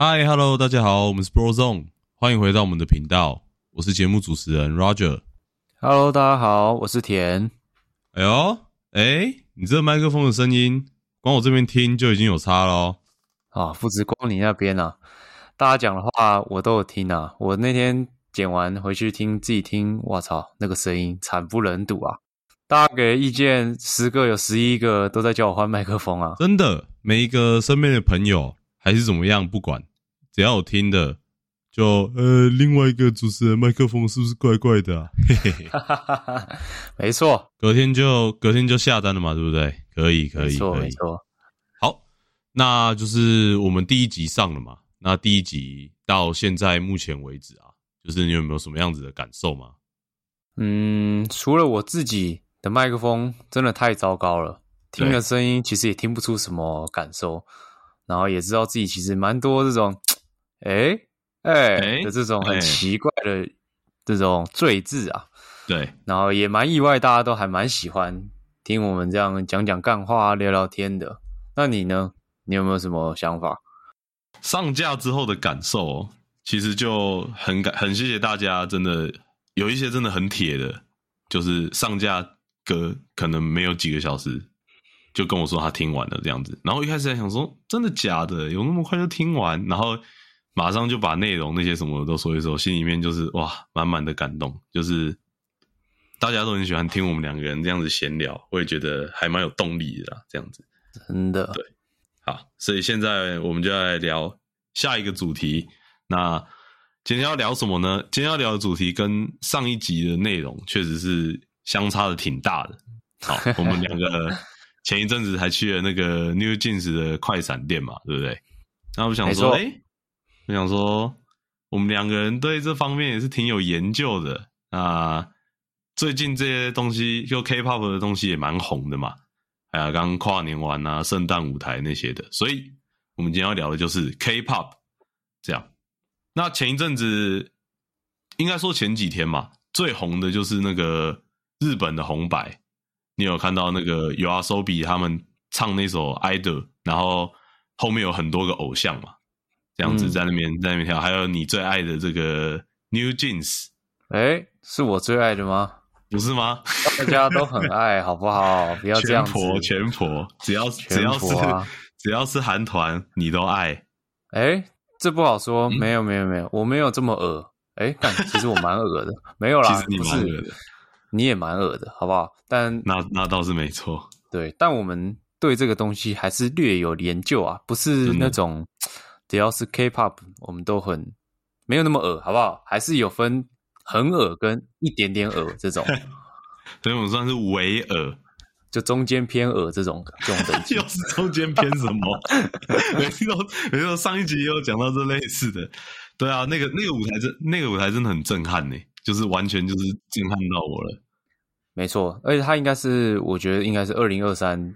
嗨，Hello，大家好，我们是 Bro Zone，欢迎回到我们的频道，我是节目主持人 Roger。Hello，大家好，我是田。哎呦，哎，你这麦克风的声音，光我这边听就已经有差了哦。啊，不止光你那边啊，大家讲的话我都有听啊。我那天剪完回去听，自己听，我操，那个声音惨不忍睹啊！大家给意见，十个有十一个都在叫我换麦克风啊。真的，每一个身边的朋友还是怎么样，不管，只要有听的，就呃，另外一个主持人麦克风是不是怪怪的啊？嘿嘿嘿，哈哈哈哈，没错，隔天就隔天就下单了嘛，对不对？可以，可以，没错，可以。没错。好，那就是我们第一集上了嘛。那第一集到现在目前为止啊，就是你有没有什么样子的感受吗？嗯，除了我自己的麦克风真的太糟糕了，听的声音其实也听不出什么感受，然后也知道自己其实蛮多这种，哎哎诶的这种很奇怪的这种赘字啊，对，然后也蛮意外，大家都还蛮喜欢听我们这样讲讲干话、聊聊天的。那你呢？你有没有什么想法？上架之后的感受，其实就很感很谢谢大家，真的有一些真的很铁的，就是上架歌可能没有几个小时，就跟我说他听完了这样子。然后一开始还想说，真的假的？有那么快就听完？然后马上就把内容那些什么的都说一说，心里面就是哇，满满的感动。就是大家都很喜欢听我们两个人这样子闲聊，我也觉得还蛮有动力的啦，这样子。真的，对好，所以现在我们就来聊下一个主题。那今天要聊什么呢？今天要聊的主题跟上一集的内容确实是相差的挺大的。好，我们两个前一阵子还去了那个 New Jeans 的快闪店嘛，对不对？那我想说，没错哎、我想说，我们两个人对这方面也是挺有研究的啊。最近这些东西，就 K-pop 的东西也蛮红的嘛。哎呀，刚跨年完啊，圣诞舞台那些的，所以我们今天要聊的就是 K-pop 这样。那前一阵子，应该说前几天嘛，最红的就是那个日本的红白。你有看到那个 y o a s o b i 他们唱那首《Idol》，然后后面有很多个偶像嘛，这样子嗯在那边、在那边跳，还有你最爱的这个 New Jeans，哎，是我最爱的吗？不是吗？大家都很爱，好不好？不要这样子。全婆全婆，只要只要是、全婆啊只要是韩团，你都爱。哎，这不好嗯说，没有没有没有，我没有这么恶。哎，但，其实我蛮恶的，没有啦，其实你不蛮恶的是，你也蛮恶的，好不好？但那那倒是没错。对，但我们对这个东西还是略有研究啊，不是那种只要是 K-pop，我们都很没有那么恶，好不好？还是有分很恶跟一点点恶这种，所以我们算是唯耳，就中间偏恶这种这种等级 又。是中间偏什么？每次都每次都上一集也有讲到这类似的。对啊，那个那个舞台真那个舞台真的很震撼呢，就是完全就是震撼到我了。没错，而且它应该是，我觉得应该是二零二三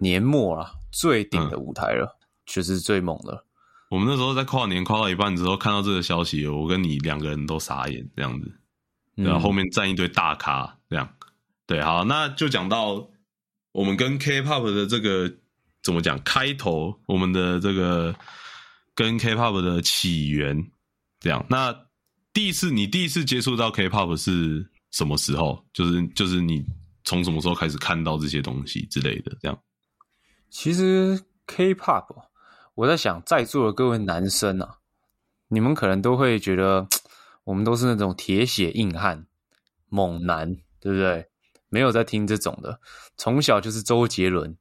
年末啊最顶的舞台了，就是最猛的。我们那时候在跨年跨到一半之后，看到这个消息，我跟你两个人都傻眼，这样子。对啊，嗯后面站一堆大咖，这样。对，好，那就讲到我们跟 K-pop 的这个怎么讲开头，我们的这个跟 K-pop 的起源，这样。那第一次你第一次接触到 K-pop 是什么时候？就是就是你从什么时候开始看到这些东西之类的？这样。其实 K-pop，哦我在想，在座的各位男生啊，你们可能都会觉得，我们都是那种铁血硬汉、猛男，对不对？没有在听这种的，从小就是周杰伦，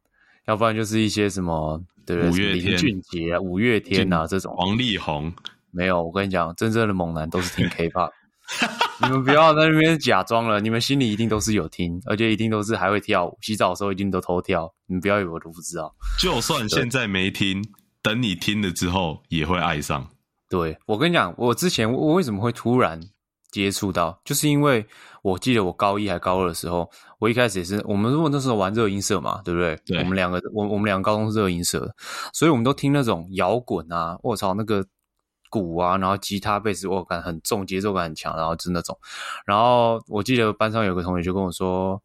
要不然就是一些什么，对不对？五月天林俊杰啊、五月天啊这种。王力宏，没有，我跟你讲，真正的猛男都是听 K-pop。你们不要在那边假装了，你们心里一定都是有听，而且一定都是还会跳舞，洗澡的时候一定都偷跳。你们不要以为我都不知道。就算现在没听，等你听了之后也会爱上。对我跟你讲，我之前我为什么会突然接触到，就是因为我记得我高一还高二的时候，我一开始也是我们如果那时候玩热音社嘛，对不对？对我们两个我我们两个高中是热音社的，所以我们都听那种摇滚啊，我操那个鼓啊，然后吉他、贝斯，我感很重，节奏感很强，然后就是那种。然后我记得班上有个同学就跟我说，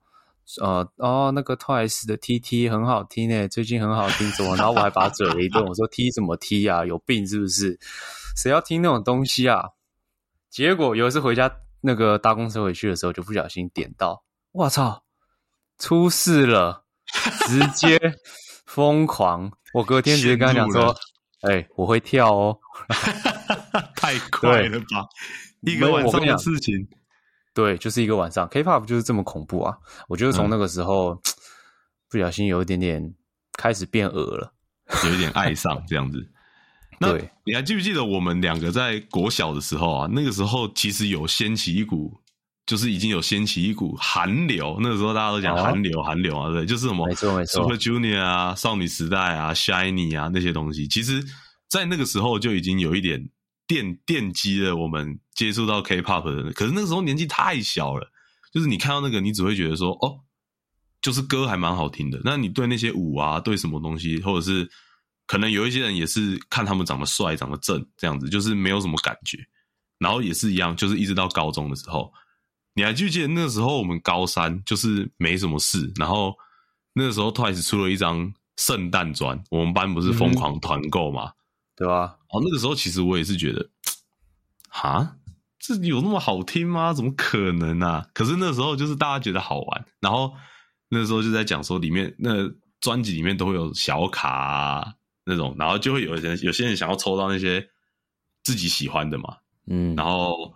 呃哦那个 Twice 的 TT 很好听诶，最近很好听，怎么？然后我还把他嘴了一顿，我说 T 什么 T 啊？有病是不是？谁要听那种东西啊？结果有一次回家那个搭公车回去的时候，就不小心点到，我操，出事了，直接疯狂。我隔天直接跟他讲说，哎，我会跳哦，太快了吧，一个晚上的事情。对，就是一个晚上，K-pop 就是这么恐怖啊！我觉得从那个时候不小心有一点点开始变恶了，有一点爱上这样子。那你还记不记得我们两个在国小的时候啊？那个时候其实有掀起一股，就是已经有掀起一股韩流。那个时候大家都讲韩流，韩流啊，对，就是什么 Super Junior 啊、少女时代啊、Shiny 啊那些东西。其实，在那个时候就已经有一点。奠奠基了我们接触到 K-pop 的人，可是那个时候年纪太小了，就是你看到那个，你只会觉得说，哦，就是歌还蛮好听的。那你对那些舞啊，对什么东西，或者是可能有一些人也是看他们长得帅、长得正这样子，就是没有什么感觉。然后也是一样，就是一直到高中的时候，你还记不记得那个时候我们高三就是没什么事，然后那个时候 Twice 出了一张圣诞专，我们班不是疯狂团购嘛？对吧？哦，那个时候其实我也是觉得，哈，这有那么好听吗？怎么可能啊？可是那时候就是大家觉得好玩，然后那时候就在讲说里面那专辑里面都会有小卡那种，然后就会有人有些人想要抽到那些自己喜欢的嘛，嗯，然后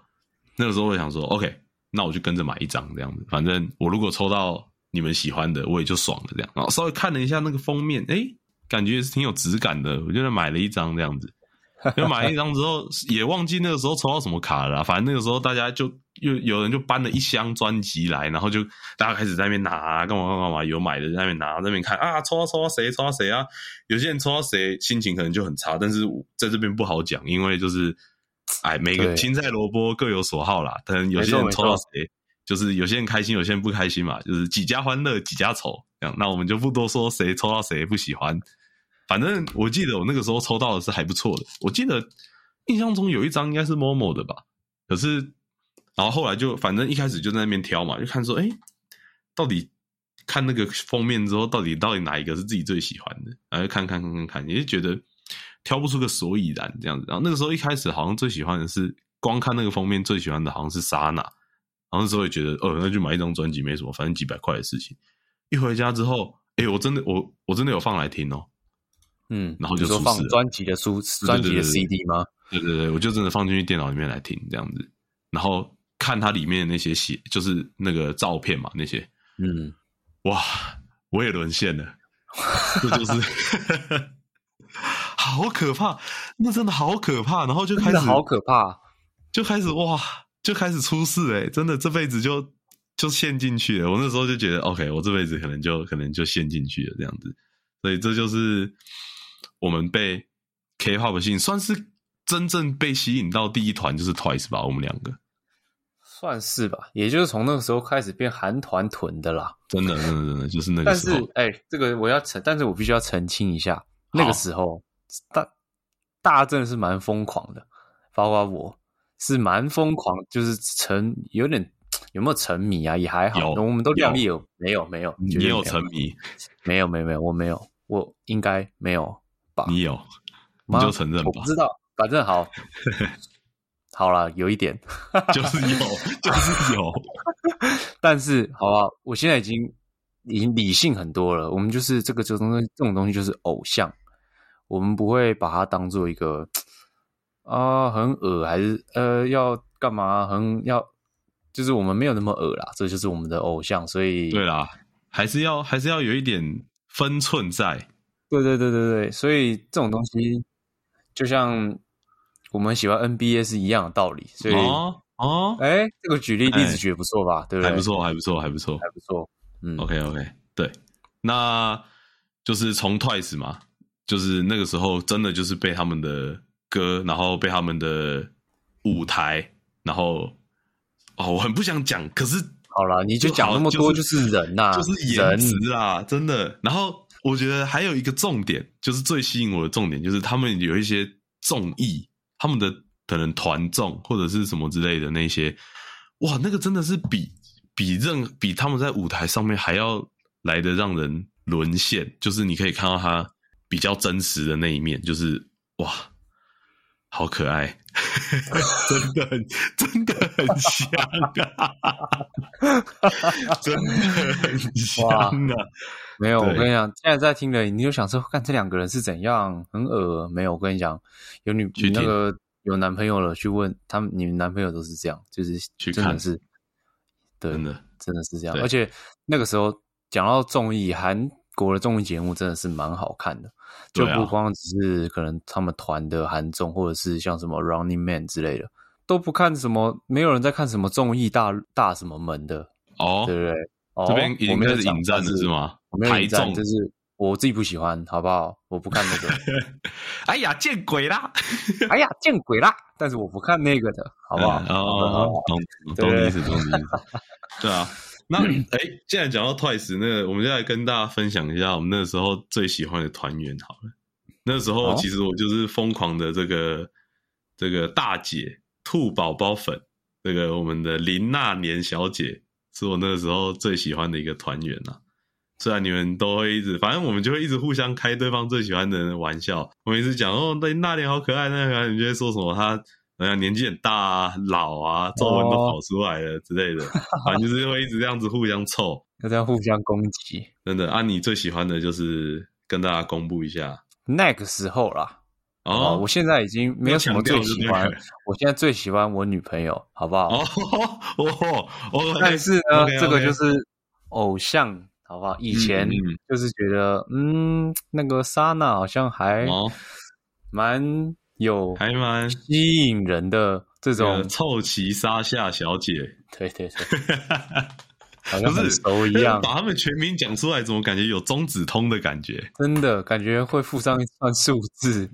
那个时候我想说，OK，那我就跟着买一张这样子，反正我如果抽到你们喜欢的，我也就爽了这样。然后稍微看了一下那个封面，哎。感觉是挺有质感的，我就买了一张这样子。就买一张之后，也忘记那个时候抽到什么卡了。反正那个时候大家就又有人就搬了一箱专辑来，然后就大家开始在那边拿，干嘛干嘛干嘛。有买的在那边拿，在那边看啊，抽到抽到谁，抽到谁啊？有些人抽到谁，心情可能就很差。但是在这边不好讲，因为就是哎，每个青菜萝卜各有所好啦。可能有些人抽到谁，就是有些人开心，有些人不开心嘛。就是几家欢乐几家愁，这样。那我们就不多说谁抽到谁不喜欢。反正我记得我那个时候抽到的是还不错的，我记得印象中有一张应该是 Momo 的吧，可是然后后来就反正一开始就在那边挑嘛，就看说哎，到底看那个封面之后，到底到底哪一个是自己最喜欢的，然后看看看看看，也就觉得挑不出个所以然这样子。然后那个时候一开始好像最喜欢的是光看那个封面最喜欢的好像是莎娜，然后那时候也觉得哦，那就买一张专辑没什么，反正几百块的事情。一回家之后，哎，我真的我我真的有放来听哦。嗯，然后就说放专辑的书、专辑的 CD 吗？对对对，我就真的放进去电脑里面来听这样子，然后看它里面那些写，就是那个照片嘛，那些，嗯，哇，我也沦陷了，这就是 好可怕，那真的好可怕，然后就开始好可怕，就开始哇，就开始出事哎，真的这辈子就就陷进去了。我那时候就觉得，OK，我这辈子可能就可能就陷进去了这样子，所以这就是。我们被 K-pop 吸引，算是真正被吸引到第一团就是 Twice 吧？我们两个算是吧，也就是从那个时候开始变韩团屯的啦。真的，真的，真的就是那个时候。但是，哎，这个我要澄，但是我必须要澄清一下，那个时候大大家真的是蛮疯狂的，包括我是蛮疯狂，就是沉有点有没有沉迷啊？也还好，我们都量力有没有？没有，你有沉迷？没有，没有，没有，我没有，我应该没有。你有，你就承认吧。我不知道，反正好，好了，有一点，就是有，就是有。但是，好吧，我现在已经已经理性很多了。我们就是这个这种东西，这种东西就是偶像，我们不会把它当做一个啊很恶还是呃要干嘛很要，就是我们没有那么恶啦。这就是我们的偶像，所以对啦，还是要还是要有一点分寸在。对对对对对，所以这种东西就像我们喜欢 NBA 是一样的道理。所以哦哦，哎，这个举例例子举得不错吧？对不对？还不错，还不错，还不错，还不错。嗯，OK OK，对，那就是从 Twice 嘛，就是那个时候真的就是被他们的歌，然后被他们的舞台，然后哦，我很不想讲，可是好了，你就讲那么多，就是人呐，就是颜值啊，真的，然后。我觉得还有一个重点，就是最吸引我的重点，就是他们有一些综艺，他们的可能团综或者是什么之类的那些，哇，那个真的是比比任比他们在舞台上面还要来的让人沦陷，就是你可以看到他比较真实的那一面，就是哇，好可爱，真的很真的很香啊，真的很香啊！没有，我跟你讲，现在在听的，你就想说，看这两个人是怎样，很恶。没有，我跟你讲，有女那个有男朋友了，去问他们，你们男朋友都是这样，就是去看真的是，对，真的真的是这样。而且那个时候讲到综艺，韩国的综艺节目真的是蛮好看的，就不光只是可能他们团的韩综，或者是像什么 Running Man 之类的，都不看什么，没有人在看什么综艺大大什么门的，哦对，不对？哦，这边已经开始引战了是吗？我没有战，就是我自己不喜欢，好不好？我不看那个。哎呀，见鬼啦！哎呀，见鬼啦！但是我不看那个的，好不好？嗯哦，懂懂意思，懂你意思。对啊，那哎，既然讲到 Twice，那我们就来跟大家分享一下我们那时候最喜欢的团员好了。那时候其实我就是疯狂的这个这个大姐兔宝宝粉，这个我们的林娜年小姐是我那个时候最喜欢的一个团员呐、虽然你们都会一直，反正我们就会一直互相开对方最喜欢的人的玩笑。我们一直讲哦，那那脸好可爱，那个你就会说什么他好像年纪很大啊、很老啊、皱纹都跑出来了之类的，反正就是会一直这样子互相凑。要这样互相攻击。真的啊，你最喜欢的就是跟大家公布一下那个时候啦，哦，哦我现在已经没有什么最喜欢我现在最喜欢我女朋友，好不好？哦哦哦，但是呢这个就是偶像，好不好？以前就是觉得，嗯，那个莎娜好像还哦，蛮有还蛮吸引人的这这种个，凑齐沙夏小姐，对 对对，好像是熟一样。把他们全名讲出来，怎么感觉有中子通的感觉？真的感觉会附上一串数字，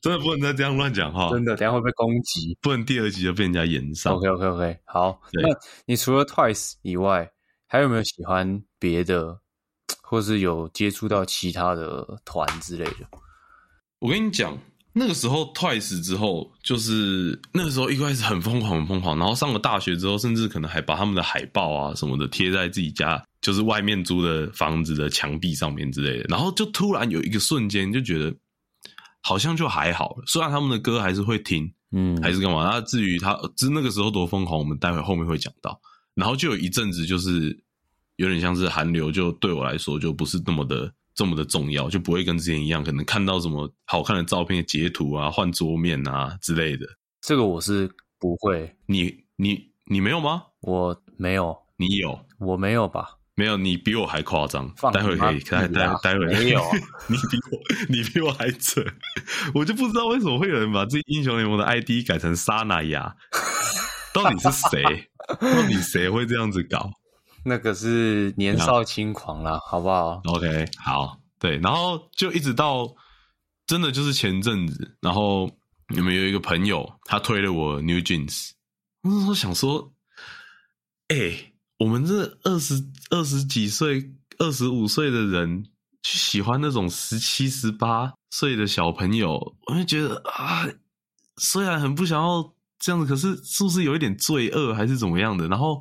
真的不能再这样乱讲话，真的，等下会被攻击。不能第二集就被人家延上。OK OK OK，好，对那你除了 Twice 以外，还有没有喜欢别的，或是有接触到其他的团之类的？我跟你讲，那个时候 Twice 之后，就是那个时候一开始很疯狂，很疯狂，然后上了大学之后，甚至可能还把他们的海报啊什么的贴在自己家，就是外面租的房子的墙壁上面之类的。然后就突然有一个瞬间，就觉得好像就还好了。虽然他们的歌还是会听，嗯，还是干嘛？那至于他，至那个时候多疯狂，我们待会后面会讲到。然后就有一阵子，就是有点像是韩流，就对我来说就不是那么的这么的重要，就不会跟之前一样，可能看到什么好看的照片截图啊、换桌面啊之类的。这个我是不会，你你你没有吗？我没有，你有？我没有吧？没有？你比我还夸张放。待会可以，待待待会没有啊你比我你比我还扯，我就不知道为什么会有人把自己英雄联盟的 ID 改成沙娜亚，到底是谁？到底谁会这样子搞那个是年少轻狂啦，好不好？？OK，好，对，然后就一直到真的就是前阵子，然后你们有一个朋友他推了我 New Jeans，我那时候想说，哎、我们这二十二十几岁、二十五岁的人去喜欢那种十七、十八岁的小朋友，我就觉得啊，虽然很不想要这样子，可是是不是有一点罪恶，还是怎么样的？然后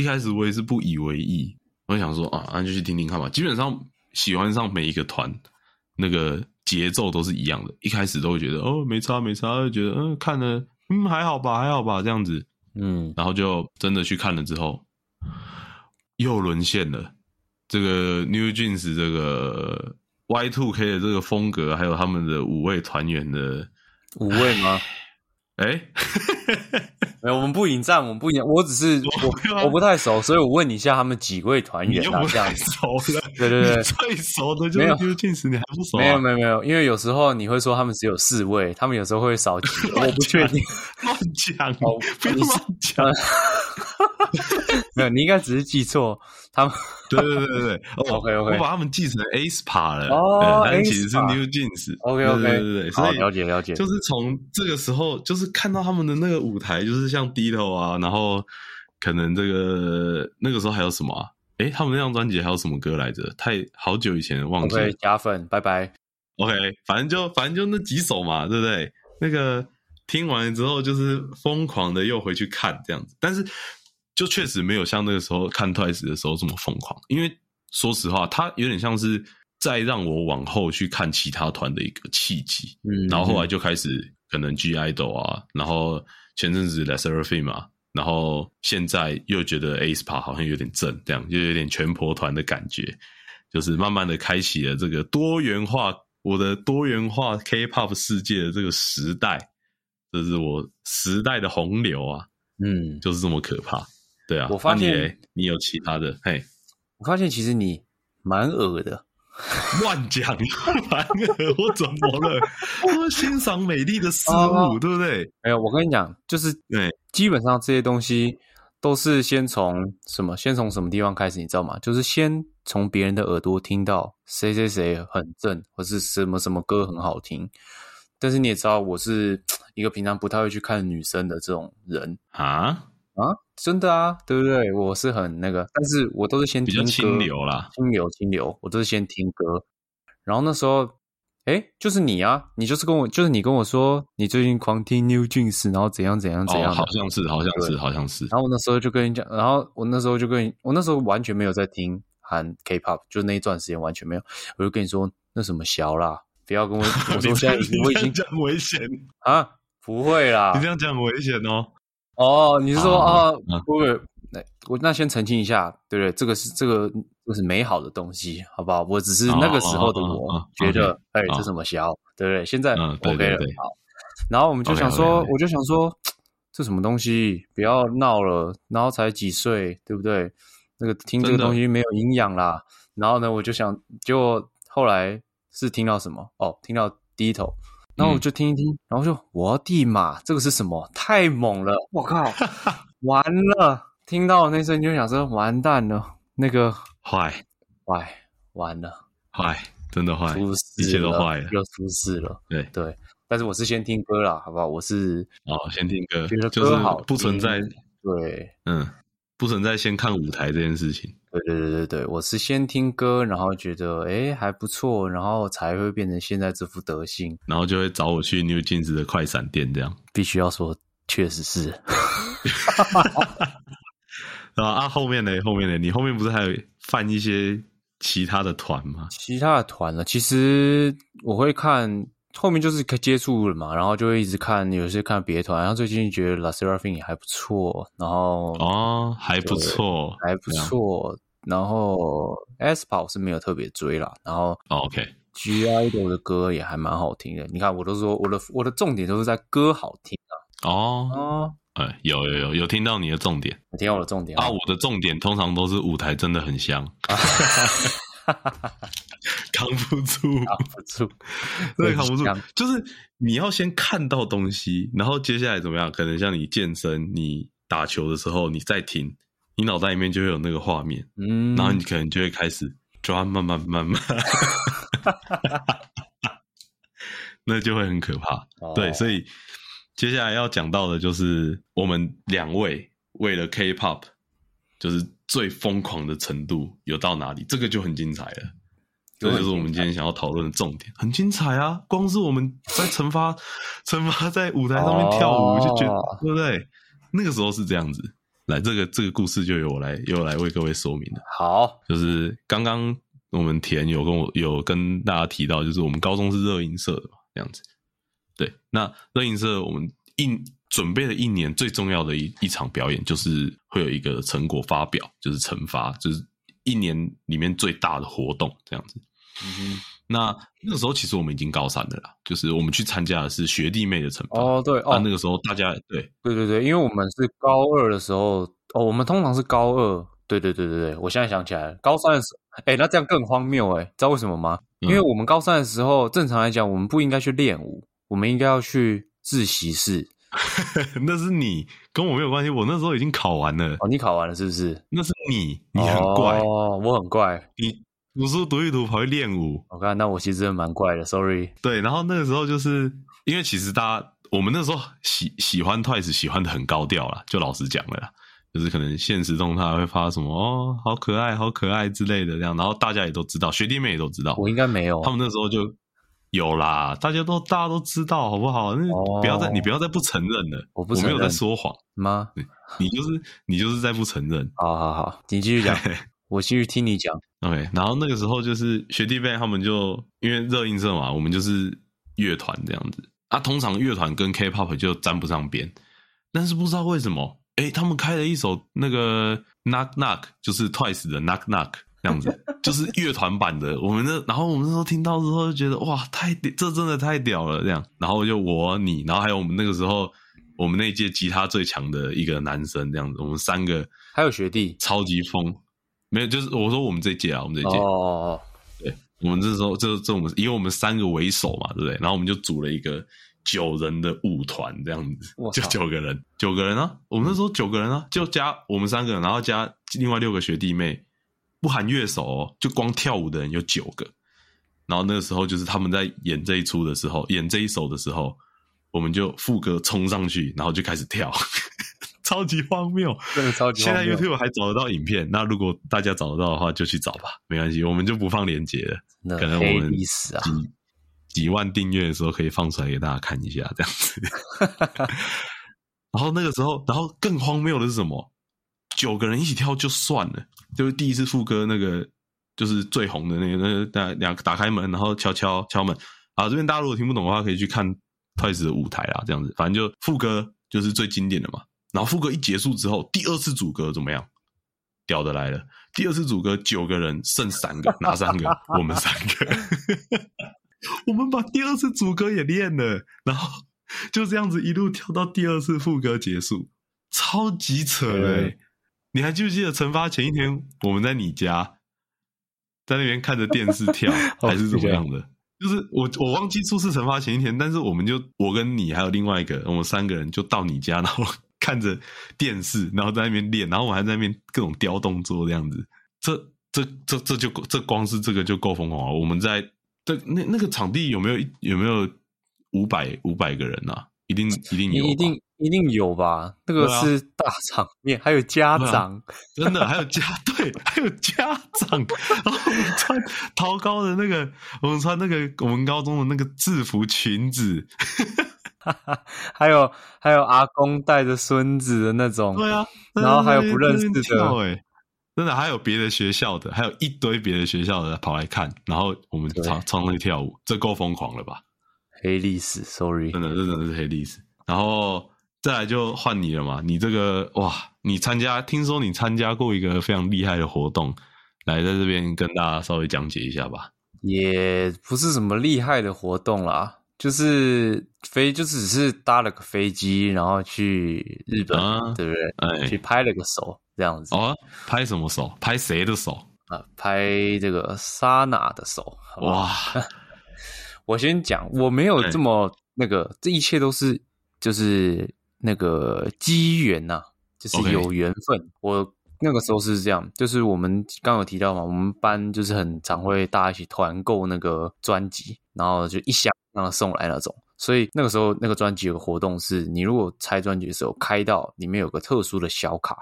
一开始我也是不以为意，我想说啊，那就去听听看吧。基本上喜欢上每一个团，那个节奏都是一样的。一开始都会觉得哦，没差没差，就觉得嗯，看了嗯还好吧，还好吧这样子。嗯，然后就真的去看了之后，又沦陷了。这个 New Jeans 这个 Y Two K 的这个风格，还有他们的五位团员的，五位吗？哎，没有，我们不引战，我们不引，我只是我我不太熟，所以我问你一下他们几位团员啊这样子。熟了。对对对最熟的就是你还不熟、啊？没有没有没有，因为有时候你会说他们只有四位，他们有时候会少几个，我不确定。乱讲，哦不要乱讲。没有，你应该只是记错他们。对对对对对哦 OK，OK 我把他们记成 Aespa 了，哦其实是 New Jeans。OK，OK 对对对对，好，所以了解了解。就是从这个时候，就是看到他们的那个舞台，就是像低头啊，然后可能这个那个时候还有什么啊？诶，他们那张专辑还有什么歌来着？太好久以前忘记了。OK，加分，拜拜。OK，反正就反正就那几首嘛，对不对？那个听完了之后就是疯狂的又回去看这样子，但是就确实没有像那个时候看 Twice 的时候这么疯狂，因为说实话，它有点像是在让我往后去看其他团的一个契机，嗯然后后来就开始可能 G Idol 啊，然后前阵子 l e s s e r f i m 啊，然后现在又觉得 Ace p a 好像有点正，这样就有点全婆团的感觉，就是慢慢的开启了这个多元化，我的多元化 K-pop 世界的这个时代，这是我时代的洪流啊，嗯，就是这么可怕。对啊，我发现那你你有其他的，嘿，我发现其实你蛮恶的，乱讲，反而我怎么了？我欣赏美丽的事哦物，对不对？没有，我跟你讲，就是对，基本上这些东西都是先从什么，先从什么地方开始，你知道吗？就是先从别人的耳朵听到谁谁谁很正，或是什么什么歌很好听。但是你也知道，我是一个平常不太会去看女生的这种人。啊，啊，真的啊，对不对？我是很那个，但是我都是先比听歌较清流啦。清流，清流，我都是先听歌。然后那时候，哎，就是你啊，你就是跟我，就是你跟我说，你最近狂听 New Jeans，然后怎样怎样怎样哦，好像是，好像是，好像是。然后我那时候就跟你讲，然后我那时候就跟你，我那时候完全没有在听韩 K-pop，就那一段时间完全没有，我就跟你说那什么小啦，不要跟我，我说现在我已经你这样很危险，啊，不会啦你，这样讲很危险哦。哦，你是说啊不会，那我那先澄清一下，对不对？这个是这个这是美好的东西，好不好？我只是那个时候的我哦觉得，哎，哦这什么小，对不对？现在 OK 了好。然后我们就想说我就想说，这什么东西？不要闹了，然后才几岁，对不对？那个听这个东西没有营养啦。然后呢，我就想，结果后来是听到什么？哦，听到低头。然后我就听一听，然后就我的妈，这个是什么？太猛了！我靠，完了！听到那声就想说完蛋了，那个坏坏完了，坏，真的坏，出事一切都了坏了。又出事了。对，对，但是我是先听歌啦，好不好？我是哦，先听歌觉得，就是歌好不存在，对嗯，不存在先看舞台这件事情。对对对对对，我是先听歌，然后觉得诶还不错，然后才会变成现在这副德性。然后就会找我去 New Jeans 的快闪店这样。必须要说，确实是。然后啊，后面呢？后面呢？你后面不是还有犯一些其他的团吗？其他的团呢，其实我会看后面就是接触了嘛，然后就会一直看，有些看别的团，然后最近觉得 La Seraphim 也还不错，然后哦，还不错，还不错，然后 S p a 是没有特别追啦，然后哦 OK，G Idol 的歌也还蛮好听的。你看，我都说我的我的重点都是在歌好听哦，啊。哦，哎，有有有有听到你的重点你听到我的重点啊！我的重点通常都是舞台真的很香，扛不住，扛不住，真的扛不住。就是你要先看到东西，然后接下来怎么样？可能像你健身、你打球的时候，你再停，你脑袋里面就会有那个画面，嗯，然后你可能就会开始就要慢慢慢慢，那就会很可怕。哦对，所以接下来要讲到的就是我们两位为了 K-pop，就是最疯狂的程度有到哪里，这个就很精彩了。这就是我们今天想要讨论的重点，很精彩啊！光是我们在惩罚 惩罚在舞台上面跳舞，哦就觉得对不对？那个时候是这样子。来，这个这个故事就由我来由我来为各位说明了。好，就是刚刚我们田有跟我有跟大家提到，就是我们高中是热音社的嘛，这样子。对，那热音社我们一准备了一年最重要的一一场表演，就是会有一个成果发表，就是惩罚，就是一年里面最大的活动，这样子。嗯那那个时候其实我们已经高三了啦，就是我们去参加的是学弟妹的惩罚。哦，对，啊，哦，那个时候大家对对对对，因为我们是高二的时候，哦，我们通常是高二，对对对对对，我现在想起来了，高三的时候，哎，那这样更荒谬哎，知道为什么吗？嗯因为我们高三的时候，正常来讲，我们不应该去练舞，我们应该要去自习室。那是你跟我没有关系，我那时候已经考完了。哦，你考完了是不是？那是你，你很怪，哦，我很怪。你读书读一读跑去练舞，我看那我其实蛮怪的，sorry。对，然后那个时候就是因为其实大家我们那时候喜喜欢 Twice 喜欢的很高调啦，就老实讲了啦，就是可能现实中他会发什么哦，好可爱，好可爱之类的这样，然后大家也都知道，学弟妹也都知道，我应该没有他，们那时候就有啦，大家都大家都知道，好不好？那哦不要再你不要再不承认了，我不没有在说谎，吗？你就是你就是在不承认。好好好，你继续讲，我继续听你讲。OK，然后那个时候就是学弟妹他们就因为热映社嘛，我们就是乐团这样子啊。通常乐团跟 K-pop 就沾不上边，但是不知道为什么，诶，他们开了一首那个 Knock Knock，就是 Twice 的 Knock Knock 这样子，就是乐团版的。我们那然后我们那时候听到之后就觉得哇，太这真的太屌了这样。然后就我你，然后还有我们那个时候我们那一届吉他最强的一个男生这样子，我们三个还有学弟超级疯。没有，就是我说我们这一届啊，我们这一届，哦，对，我们这时候就这我们以我们三个为首嘛，对不对？然后我们就组了一个九人的舞团，这样子我，就九个人，九个人啊！我们那时候九个人啊，就加我们三个人，然后加另外六个学弟妹，不含乐手哦，就光跳舞的人有九个。然后那个时候就是他们在演这一出的时候，演这一首的时候，我们就副歌冲上去，然后就开始跳，超级荒谬。真的超级现在 YouTube 还找得到影片，那如果大家找得到的话，就去找吧，没关系，我们就不放链接了。可能我们！几几万订阅的时候可以放出来给大家看一下，这样子。然后那个时候，然后更荒谬的是什么？九个人一起跳就算了，就是第一次副歌那个，就是最红的那个，那个大两个打开门，然后敲敲敲门。啊，这边大家如果听不懂的话，可以去看 Twice 的舞台啊，这样子，反正就副歌就是最经典的嘛。然后副歌一结束之后，第二次主歌怎么样？屌的来了！第二次主歌九个人剩三个，哪三个？我们三个。我们把第二次主歌也练了，然后就这样子一路跳到第二次副歌结束，超级扯嘞。你还记不记得惩罚前一天我们在你家，在那边看着电视跳，还是怎么样的？就是我我忘记初次惩罚前一天，但是我们就我跟你还有另外一个，我们三个人就到你家，然后看着电视，然后在那边练，然后我还在那边各种雕动作这样子。这这这这就这光是这个就够疯狂了。我们在这那那个场地有没有有没有五百五百个人啊？一定一定有，一定一定有吧？那个是大场面，还有家长，真的还有家 对，还有家长，然 后我们穿 桃高的那个，我们穿那个我们高中的那个制服裙子，还有还有阿公带着孙子的那种，对啊，然后还有不认识的哎，真的还有别的学校的，还有一堆别的学校的跑来看，然后我们对唱唱上去跳舞，这够疯狂了吧？黑历史，sorry，真的，真的是黑历史。然后再来就换你了嘛，你这个哇，你参加，听说你参加过一个非常厉害的活动，来在这边跟大家稍微讲解一下吧。也不是什么厉害的活动啦，就是飞，就只是搭了个飞机，然后去日本，啊对不对？哎去拍了个手，这样子、哦，拍什么手？拍谁的手？啊，拍这个莎娜的手，哇，我先讲，我没有这么那个，这一切都是就是那个机缘呐、就是有缘分。我那个时候是这样，就是我们刚刚有提到嘛，我们班就是很常会大家一起团购那个专辑，然后就一箱让他送来那种。所以那个时候那个专辑有个活动是，你如果拆专辑的时候开到里面有个特殊的小卡，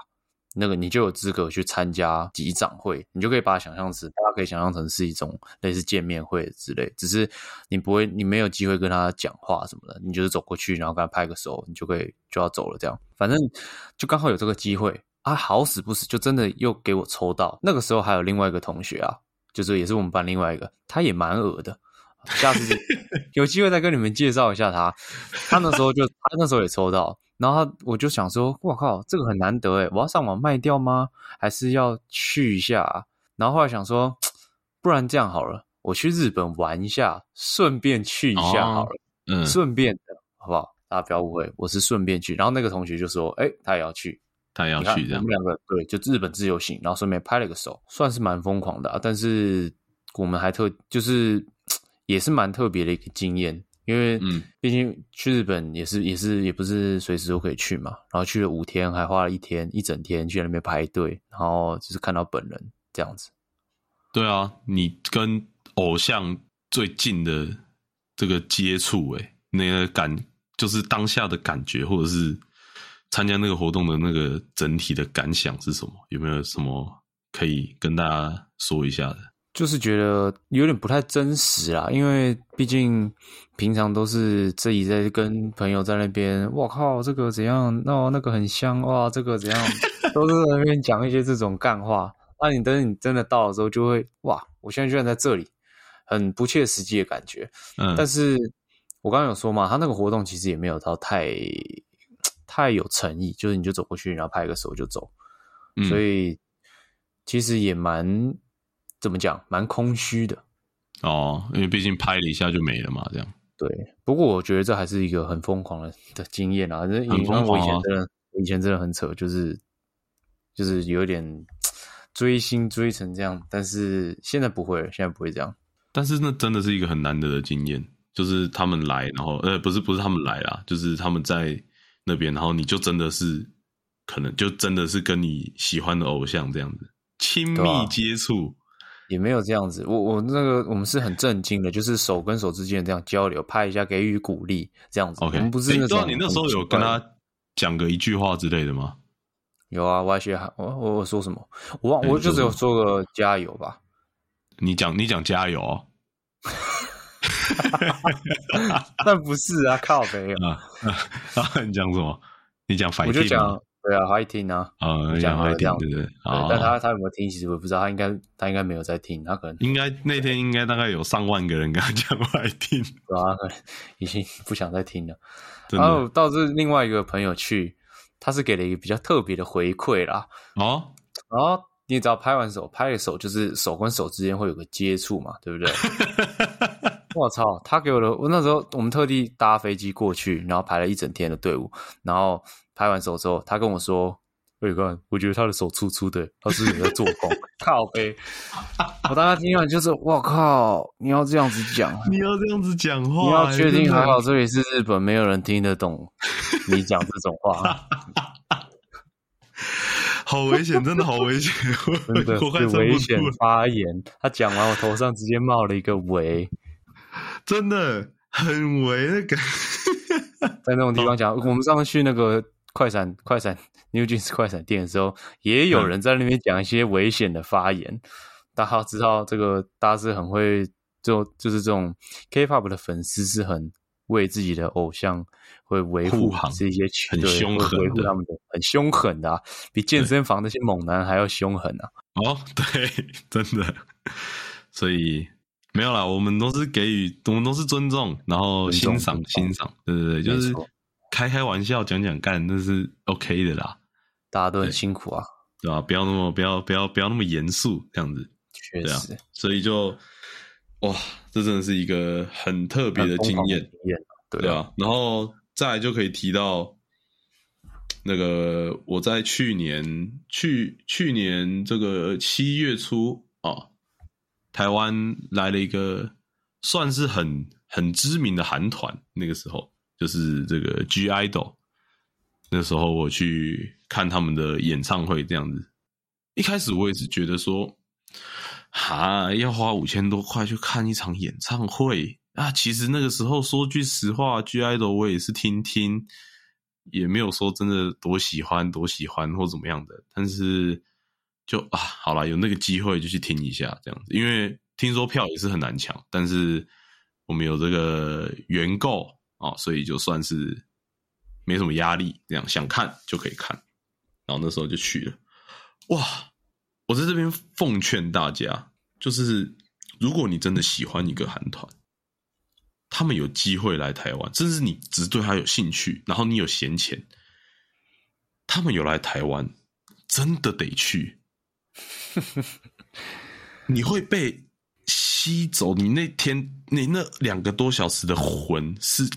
那个你就有资格去参加集长会，你就可以把它想象成，大家可以想象成是一种类似见面会之类，只是你不会，你没有机会跟他讲话什么的，你就是走过去，然后跟他拍个手，你就可以就要走了，这样，反正就刚好有这个机会啊，好死不死就真的又给我抽到。那个时候还有另外一个同学啊，就是也是我们班另外一个，他也蛮恶的。下次有机会再跟你们介绍一下他。他那时候就他那时候也抽到，然后我就想说，我靠，这个很难得诶，我要上网卖掉吗？还是要去一下啊、然后后来想说，不然这样好了，我去日本玩一下，顺便去一下好了，嗯，顺便的好不好？大家不要误会，我是顺便去。然后那个同学就说，哎，他也要去。他也要去这样我们。两个对，就日本自由行，然后顺便拍了个手，算是蛮疯狂的、啊。但是我们还特就是也是蛮特别的一个经验，因为嗯毕竟去日本也是也是也不是随时都可以去嘛。然后去了五天，还花了一天一整天去那边排队，然后就是看到本人这样子。对啊，你跟偶像最近的这个接触，哎，那个感就是当下的感觉，或者是参加那个活动的那个整体的感想是什么？有没有什么可以跟大家说一下的？就是觉得有点不太真实啦，因为毕竟平常都是自己在跟朋友在那边，我靠，这个怎样？那那个很香哇，这个怎样？都是在那边讲一些这种干话。那你等你真的到了之后，就会哇，我现在居然在这里，很不切实际的感觉。嗯，但是我刚刚有说嘛，他那个活动其实也没有到太太有诚意，就是你就走过去，然后拍个手就走，所以其实也蛮。怎么讲？蛮空虚的哦，因为毕竟拍了一下就没了嘛，这样。对，不过我觉得这还是一个很疯狂的的经验啊！因为我以前真的，我以前真的很扯，就是就是有点追星追成这样，但是现在不会了，现在不会这样。但是那真的是一个很难得的经验，就是他们来，然后呃，不是不是他们来啦，就是他们在那边，然后你就真的是可能就真的是跟你喜欢的偶像这样子亲密接触。也没有这样子，我我那个我们是很震惊的，就是手跟手之间这样交流，拍一下给予鼓励这样子。OK，我们不是那种。你那时候有跟他讲个一句话之类的吗？有啊，我还学我我我说什么？我忘，我就只有说个加油吧。你讲你讲加油，但不是啊，靠北啊啊！你讲什么？你讲反？我就讲。对啊，他一听啊，啊，讲他听，对不对？啊，但他他有没有听？其实我不知道，他应该他应该没有在听，他可能应该那天应该大概有上万个人跟他讲话听，对啊，已经不想再听了。然后到这另外一个朋友去，他是给了一个比较特别的回馈啦。哦，然后你只要拍完手，拍的手就是手跟手之间会有个接触嘛，对不对？我操，他给我的，我那时候我们特地搭飞机过去，然后排了一整天的队伍，然后。拍完手之后，他跟我说：“伟哥，我觉得他的手粗粗的，他是有在做工。”靠背，我当时听完就是：“我靠，你要这样子讲，你要这样子讲话，你要确定还好这里是日本，没有人听得懂你讲这种话，好危险，真的好危险，真的危险发言。”他讲完，我头上直接冒了一个围，真的很围的感。在那种地方讲，我们上次去那个。快闪快闪，New Jeans 快闪店的时候，也有人在那边讲一些危险的发言。大家知道，这个大家是很会就就是这种 K-pop 的粉丝是很为自己的偶像会维护这些很凶狠维护他们的很凶狠的，比健身房那些猛男还要凶狠啊！哦，对，真的。所以没有啦，我们都是给予，我们都是尊重，然后欣赏欣赏，对对对，就是。开开玩笑，讲讲干，那是 OK 的啦。大家都很辛苦啊，对吧？不要那么不要不要不要那么严肃，这样子。确实，所以就哇，这真的是一个很特别的经验，对啊。然后再来就可以提到那个我在去年去去年这个七月初啊，台湾来了一个算是很很知名的韩团，那个时候。就是这个 G IDOL，那时候我去看他们的演唱会，这样子。一开始我也是觉得说，哈，要花五千多块去看一场演唱会啊。其实那个时候说句实话，G IDOL 我也是听听，也没有说真的多喜欢多喜欢或怎么样的。但是就啊，好了，有那个机会就去听一下这样子。因为听说票也是很难抢，但是我们有这个原购。哦，所以就算是没什么压力，这样想看就可以看，然后那时候就去了。哇！我在这边奉劝大家，就是如果你真的喜欢一个韩团，他们有机会来台湾，甚至你只对他有兴趣，然后你有闲钱，他们有来台湾，真的得去。你会被吸走，你那天你那两个多小时的魂是。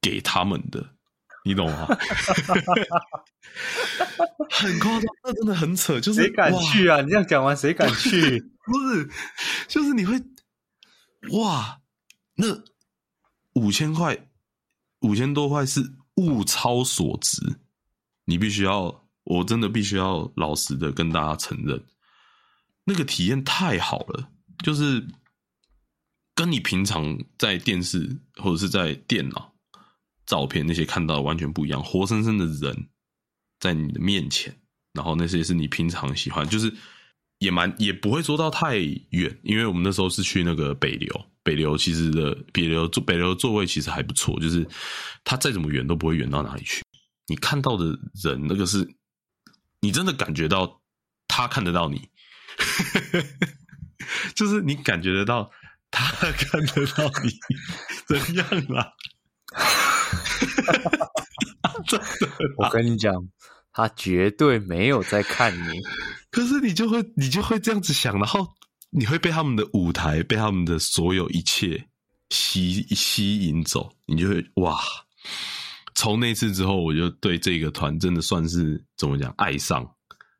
给他们的，你懂吗？很夸张，那真的很扯。就是谁敢去啊？你这样讲完，谁敢去？不是，就是你会哇，那五千块，五千多块是物超所值。你必须要，我真的必须要老实的跟大家承认，那个体验太好了，就是跟你平常在电视或者是在电脑。照片那些看到完全不一样，活生生的人在你的面前，然后那些是你平常喜欢，就是也蛮也不会说到太远，因为我们那时候是去那个北流，北流其实的北流座北流座位其实还不错，就是它再怎么远都不会远到哪里去。你看到的人，那个是你真的感觉到他看得到你，就是你感觉得到他看得到你 怎样啦？真的 我跟你讲，他绝对没有在看你。可是你就会你就会这样子想，然后你会被他们的舞台，被他们的所有一切吸吸引走，你就会哇！从那次之后，我就对这个团真的算是怎么讲爱上，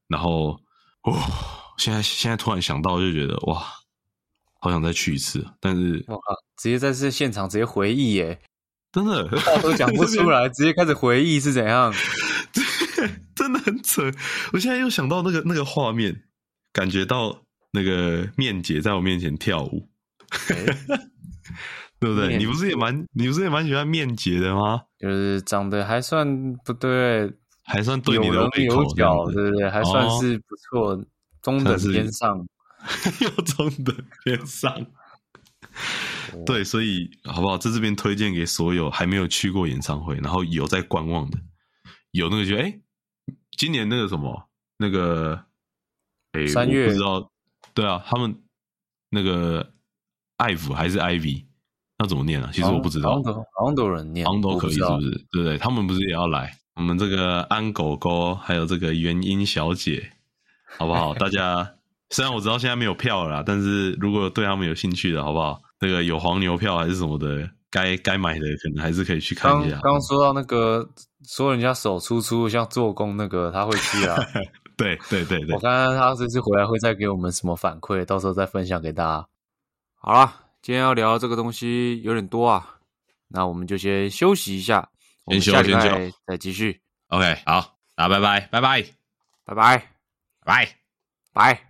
然后哦，现在现在突然想到就觉得哇，好想再去一次，但是我靠，直接在这现场直接回忆耶，真的话都讲不出来，直接开始回忆是怎样？真的很扯！我现在又想到那个那个画面，感觉到那个面姐在我面前跳舞，对不对？你不是也蛮你不是也蛮喜欢面姐的吗？就是长得还算不对，还算对你有棱有角，对不对？还算是不错，中等偏上，又中等偏上。对，所以好不好？在这边推荐给所有还没有去过演唱会，然后有在观望的，有那个就哎。今年那个什么，那个，哎，三月不知道，对啊，他们那个艾弗还是 IV，那怎么念啊？其实我不知道，好像都有人念，好像都可以，是不是？对不对？他们不是也要来？我们这个安狗狗还有这个元音小姐，好不好？大家虽然我知道现在没有票了，但是如果对他们有兴趣的，好不好？那个有黄牛票还是什么的，该该买的可能还是可以去看一下。刚刚说到那个说人家手粗粗，像做工那个他会去啊。对对对对，我看看他这次回来会再给我们什么反馈，到时候再分享给大家。好了，今天要聊这个东西有点多啊，那我们就先休息一下，先休先休，再继续。OK，好，那拜拜拜拜拜拜拜拜。